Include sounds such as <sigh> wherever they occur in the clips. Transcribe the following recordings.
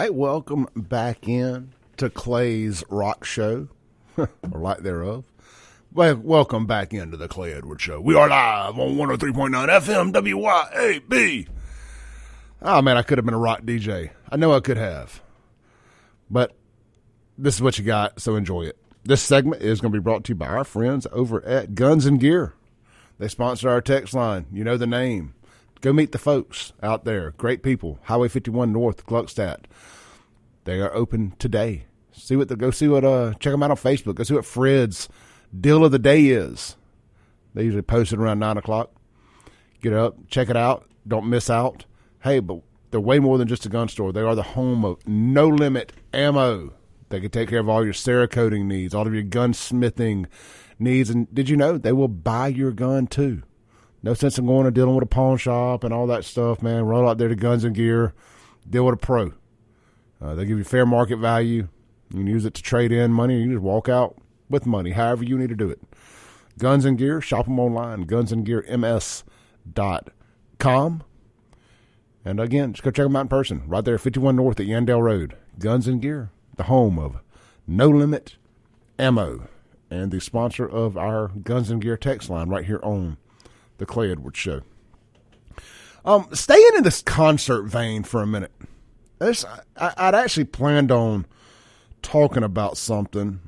Hey, welcome back in to Clay's Rock Show, <laughs> or lack thereof. Well, welcome back into the Clay Edwards Show. We are live on 103.9 FM WYAB. Oh, ah, man, I could have been a rock DJ. I know I could have. But this is what you got, so enjoy it. This segment is going to be brought to you by our friends over at Guns and Gear. They sponsor our text line. You know the name. Go meet the folks out there. Great people. Highway 51 North, Gluckstadt. They are open today. See what the go see what uh check them out on Facebook. Go see what Fred's deal of the day is. They usually post it around nine o'clock. Get up, check it out. Don't miss out. Hey, but they're way more than just a gun store. They are the home of no limit ammo. They can take care of all your cerakoting needs, all of your gunsmithing needs. And did you know they will buy your gun too? No sense in going and dealing with a pawn shop and all that stuff, man. Roll out there to Guns and Gear, deal with a pro. Uh, they give you fair market value. You can use it to trade in money. You just walk out with money, however you need to do it. Guns and Gear, shop them online, gunsandgearms.com. And again, just go check them out in person, right there, 51 North at Yandell Road. Guns and Gear, the home of No Limit Ammo, and the sponsor of our Guns and Gear text line right here on the Clay Edwards Show. Um, staying in this concert vein for a minute. This, I, I'd actually planned on talking about something.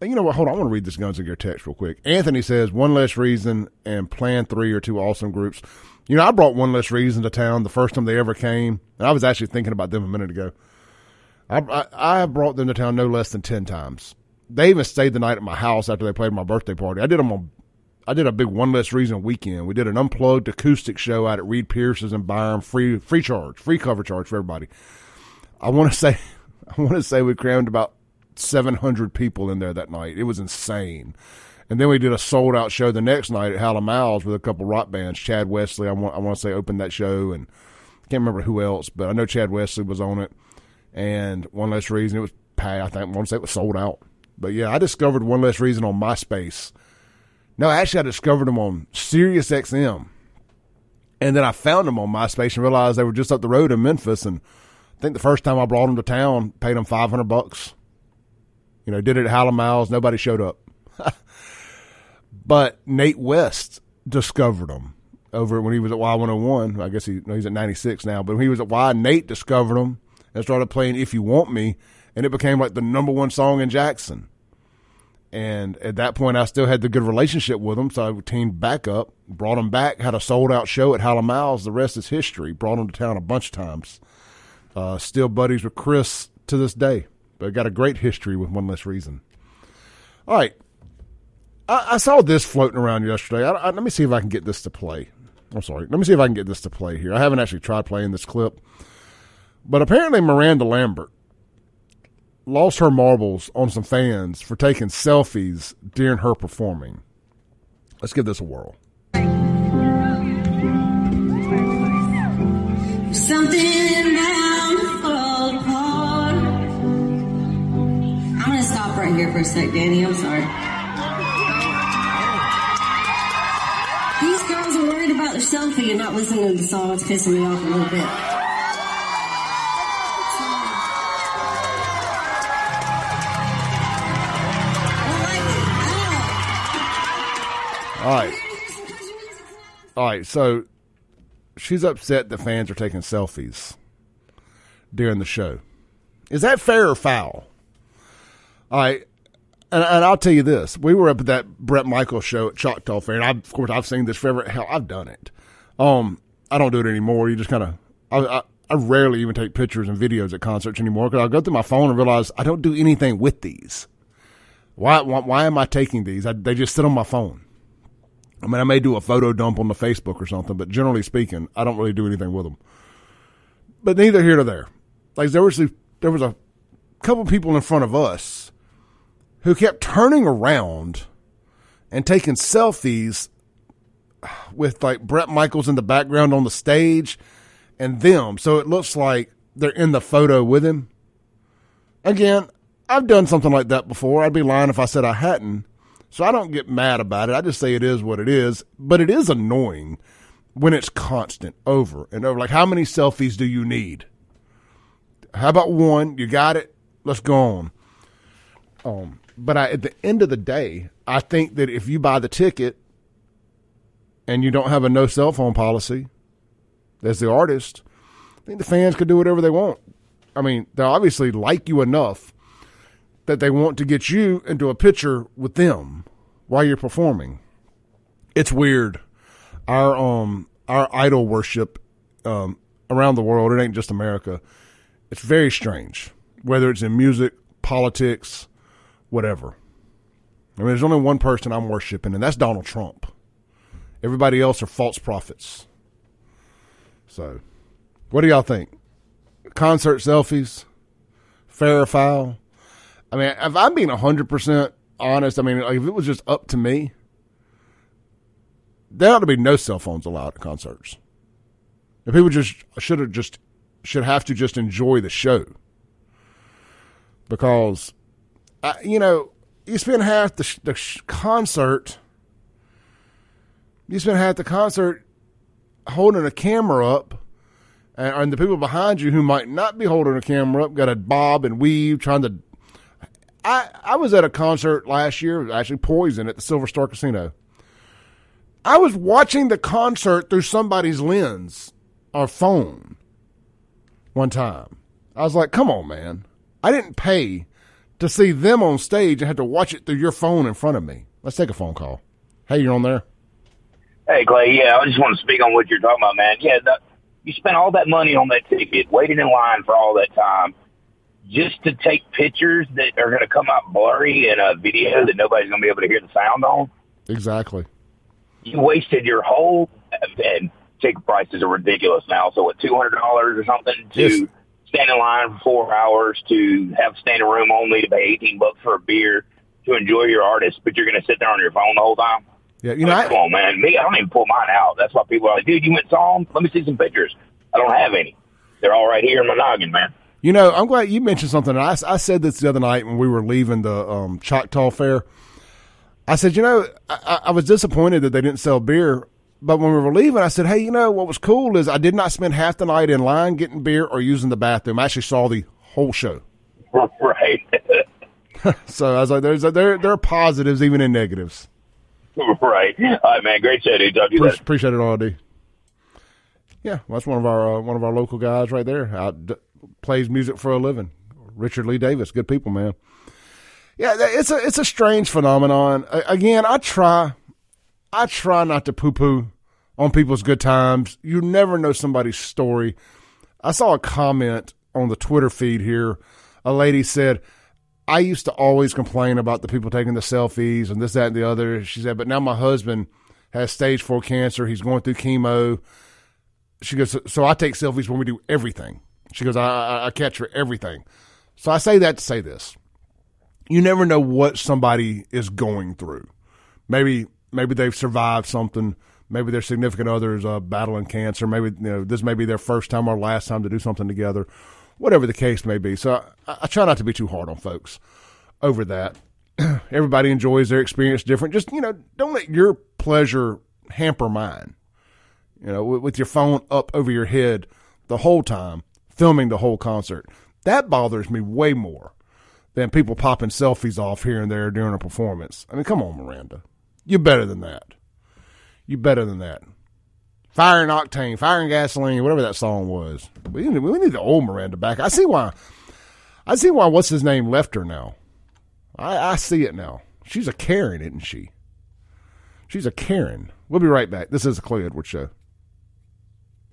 And You know what? Hold on. I want to read this Guns and Gear text real quick. Anthony says, One Less Reason and Plan 3 are two awesome groups. You know, I brought One Less Reason to town the first time they ever came, and I was actually thinking about them a minute ago. I, I, brought them to town no less than 10 times. They even stayed the night at my house after they played my birthday party. I did them on I did a big one less reason weekend. We did an unplugged acoustic show out at Reed Pierce's and Byram, free free charge, free cover charge for everybody. I want to say, <laughs> I want to say we crammed about seven hundred people in there that night. It was insane. And then we did a sold out show the next night at Hal & Mal's with a couple rock bands. Chad Wesley, I want I want to say opened that show, and I can't remember who else, but I know Chad Wesley was on it. And one less reason it was packed. I think I want to say it was sold out. But yeah, I discovered one less reason on MySpace no, actually, I discovered them on Sirius XM. And then I found them on MySpace and realized they were just up the road in Memphis. And I think the first time I brought them to town, paid them 500 bucks. You know, did it at Hal & Mal's. Nobody showed up. <laughs> but Nate West discovered them over when he was at Y101. I guess he, no, he's at 96 now. But when he was at Y, Nate discovered them and started playing If You Want Me. And it became like the number one song in Jackson. And at that point, I still had the good relationship with them, so I teamed back up, brought them back, had a sold out show at Hal & Mal's. The rest is history. Brought them to town a bunch of times. Uh, still buddies with Chris to this day, but got a great history with one less reason. All right. I, I saw this floating around yesterday. I, I, let me see if I can get this to play. I'm sorry. Let me see if I can get this to play here. I haven't actually tried playing this clip. But apparently, Miranda Lambert lost her marbles on some fans for taking selfies during her performing. Let's give this a whirl. Something fall apart. I'm gonna stop right here for a sec, Danny. I'm sorry. These girls are worried about their selfie and not listening to the song. It's pissing me off a little bit. All right. All right. So she's upset that fans are taking selfies during the show. Is that fair or foul? All right. And, and I'll tell you this: we were up at that Bret Michaels show at Choctaw Fair, and I, of course I've seen this forever. Hell, I've done it. Um, I don't do it anymore. You just kind of, I, I, I rarely even take pictures and videos at concerts anymore because I go through my phone and realize I don't do anything with these. Why? Why, why am I taking these? I, they just sit on my phone. I mean, I may do a photo dump on the Facebook or something, but generally speaking, I don't really do anything with them. But neither here nor there. Like there was a, there was a couple people in front of us who kept turning around and taking selfies with like Bret Michaels in the background on the stage and them. So it looks like they're in the photo with him. Again, I've done something like that before. I'd be lying if I said I hadn't. So I don't get mad about it. I just say it is what it is. But it is annoying when it's constant over and over. Like, how many selfies do you need? How about one? You got it. Let's go on. Um, but I, at the end of the day, I think that if you buy the ticket and you don't have a no cell phone policy as the artist, I think the fans could do whatever they want. I mean, they obviously like you enough that they want to get you into a picture with them while you're performing. It's weird. Our um our idol worship um around the world, it ain't just America. It's very strange. Whether it's in music, politics, whatever. I mean, there's only one person I'm worshiping, and that's Donald Trump. Everybody else are false prophets. So, what do y'all think? Concert selfies, fair or foul? I mean, if I'm being 100% honest, I mean, like if it was just up to me, there ought to be no cell phones allowed at concerts. And people just should have just should have to just enjoy the show because, uh, you know, you spend half the, the concert, you spend half the concert holding a camera up, and, and the people behind you who might not be holding a camera up got to bob and weave trying to. I I was at a concert last year, actually Poison at the Silver Star Casino. I was watching the concert through somebody's lens or phone one time. I was like, come on, man. I didn't pay to see them on stage and had to watch it through your phone in front of me. Let's take a phone call. Hey, you're on there. Hey, Clay. Yeah, I just want to speak on what you're talking about, man. Yeah, the, you spent all that money on that ticket, waiting in line for all that time, just to take pictures that are going to come out blurry in a video that nobody's going to be able to hear the sound on. Exactly. You wasted your whole and ticket prices are ridiculous now. So what, two hundred dollars or something to Yes. stand in line for four hours, to have standing room only, to pay eighteen bucks for a beer, to enjoy your artist, but you're going to sit there on your phone the whole time. Yeah, you know, come I, on, man. Me, I don't even pull mine out. That's why people are like, dude, you went saw them? Let me see some pictures. I don't have any. They're all right here in my noggin, man. You know, I'm glad you mentioned something. I, I said this the other night when we were leaving the um, Choctaw Fair. I said, you know, I, I- was disappointed that they didn't sell beer. But when we were leaving, I said, hey, you know, what was cool is I did not spend half the night in line getting beer or using the bathroom. I actually saw the whole show. <laughs> right. So I was like, there's a, there, there are positives even in negatives. right. All right, man. Great show, dude. Talk to you Pre- appreciate it all, D. Yeah, well, that's one of our uh, one of our local guys right there. Plays music for a living. Richard Lee Davis, good people, man. Yeah, it's a it's a strange phenomenon. Again, I try, I try not to poo poo on people's good times. You never know somebody's story. I saw a comment on the Twitter feed here. A lady said, I used to always complain about the people taking the selfies and this, that, and the other. She said, but now my husband has stage four cancer. He's going through chemo. She goes, so I take selfies when we do everything. She goes, I, I, capture everything. So I say that to say this. You never know what somebody is going through. Maybe, maybe they've survived something. Maybe their significant other is uh, battling cancer. Maybe, you know, this may be their first time or last time to do something together. Whatever the case may be. So I, I try not to be too hard on folks over that. <clears throat> Everybody enjoys their experience different. Just, you know, don't let your pleasure hamper mine. You know, with, with your phone up over your head the whole time, filming the whole concert. That bothers me way more than people popping selfies off here and there during a performance. I mean, come on, Miranda. You're better than that. You're better than that. Fire and octane, fire and gasoline, whatever that song was. We need, we need the old Miranda back. I see why. I see why. What's his name left her now. I, I see it now. She's a Karen, isn't she? She's a Karen. We'll be right back. This is the Clay Edwards Show.